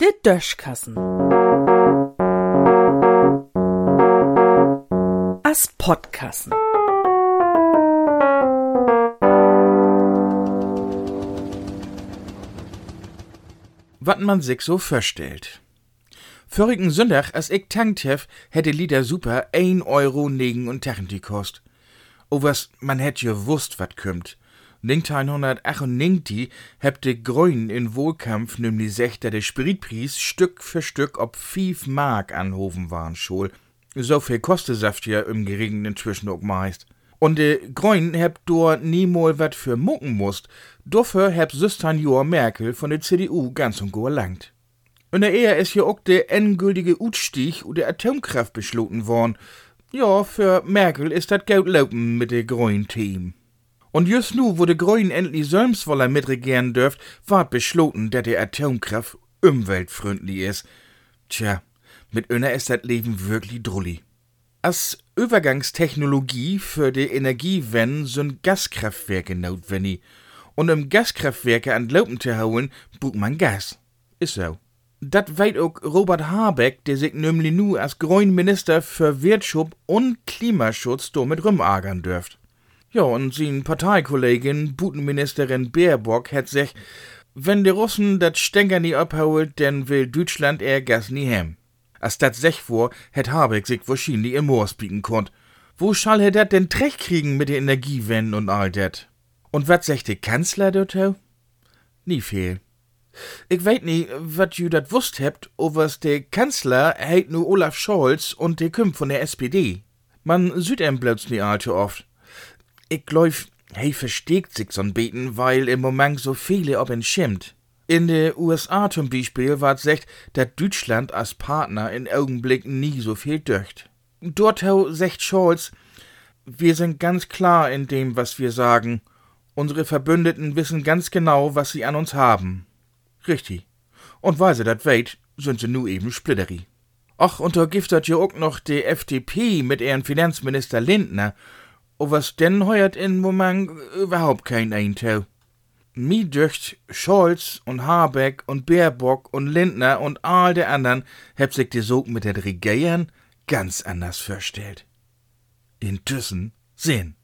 Der Döschkassen. As Podkassen. wat man sich so verstellt. Vorigen Sonntag, als ich tankt hef, hätte Lieder super 1 Euro negen und die kost. O was, man hätt gewusst, wat kümmt. 1998 hebt de Grünen in Wohlkampf nämlich sech, dass der Spritpreis Stück für Stück ob 5 Mark anhoven waren schol. So viel kostet ja im Geringen inzwischen auch meist. Und de Grünen hebt dort niemol wat für mucken musst. Dafür hebt Süstern Joa Merkel von der CDU ganz und go erlangt. Und der Ehe ist ja auch der endgültige Utstieg und der Atomkraft beschlossen worden. Ja, für Merkel ist das Geld laufen mit der grünen Team. Und just nu, wo de Grünen endlich selbst woller mitregieren dürft, ward beschlossen, dass der Atomkraft umweltfreundlich ist. Tja, mit einer ist das Leben wirklich drulli. Als Übergangstechnologie für die Energiewende sind Gaskraftwerke notwendig. Und um Gaskraftwerke an Laufen zu hauen, braucht man Gas. Ist so. Dat weet auch Robert Habeck, der sich nämlich nu als Minister für Wirtschaft und Klimaschutz damit rumagern dürft. Ja, und sin Parteikollegin, Butenministerin Baerbock, hat sich, wenn die Russen dat Stenker nie abholt, dann will Deutschland eher Gas nie hem. Als dat sech vor, hätt Habeck sich wahrscheinlich im Moor bieten konnt. Wo schall er dat denn Trech kriegen mit der Energiewende und all dat? Und wat sech der Kanzler dort? Nie viel. Ich weet nie, wat ju dat wusst hebt, overs der Kanzler heit nu Olaf Scholz und der kümmt von der SPD. Man süd em plötzlich allzu oft. Ich glaub, hey versteckt sich so'n Beten, weil im Moment so viele ob ihn schimmt. In den USA zum Beispiel ward secht, dass Deutschland als Partner in Augenblick nie so viel döcht. Dort secht Scholz, wir sind ganz klar in dem, was wir sagen. Unsere Verbündeten wissen ganz genau, was sie an uns haben. Richtig. Und weil sie dat weit, sind sie nu eben splitteri. Och, und da gibt ja auch noch die FDP mit ihren Finanzminister Lindner O was denn heuert in Moment überhaupt kein Eintau. Mi döcht Scholz und Habeck und Baerbock und Lindner und all der anderen heb sich die Sog mit der Regieren ganz anders vorstellt. In Tüssen sehen.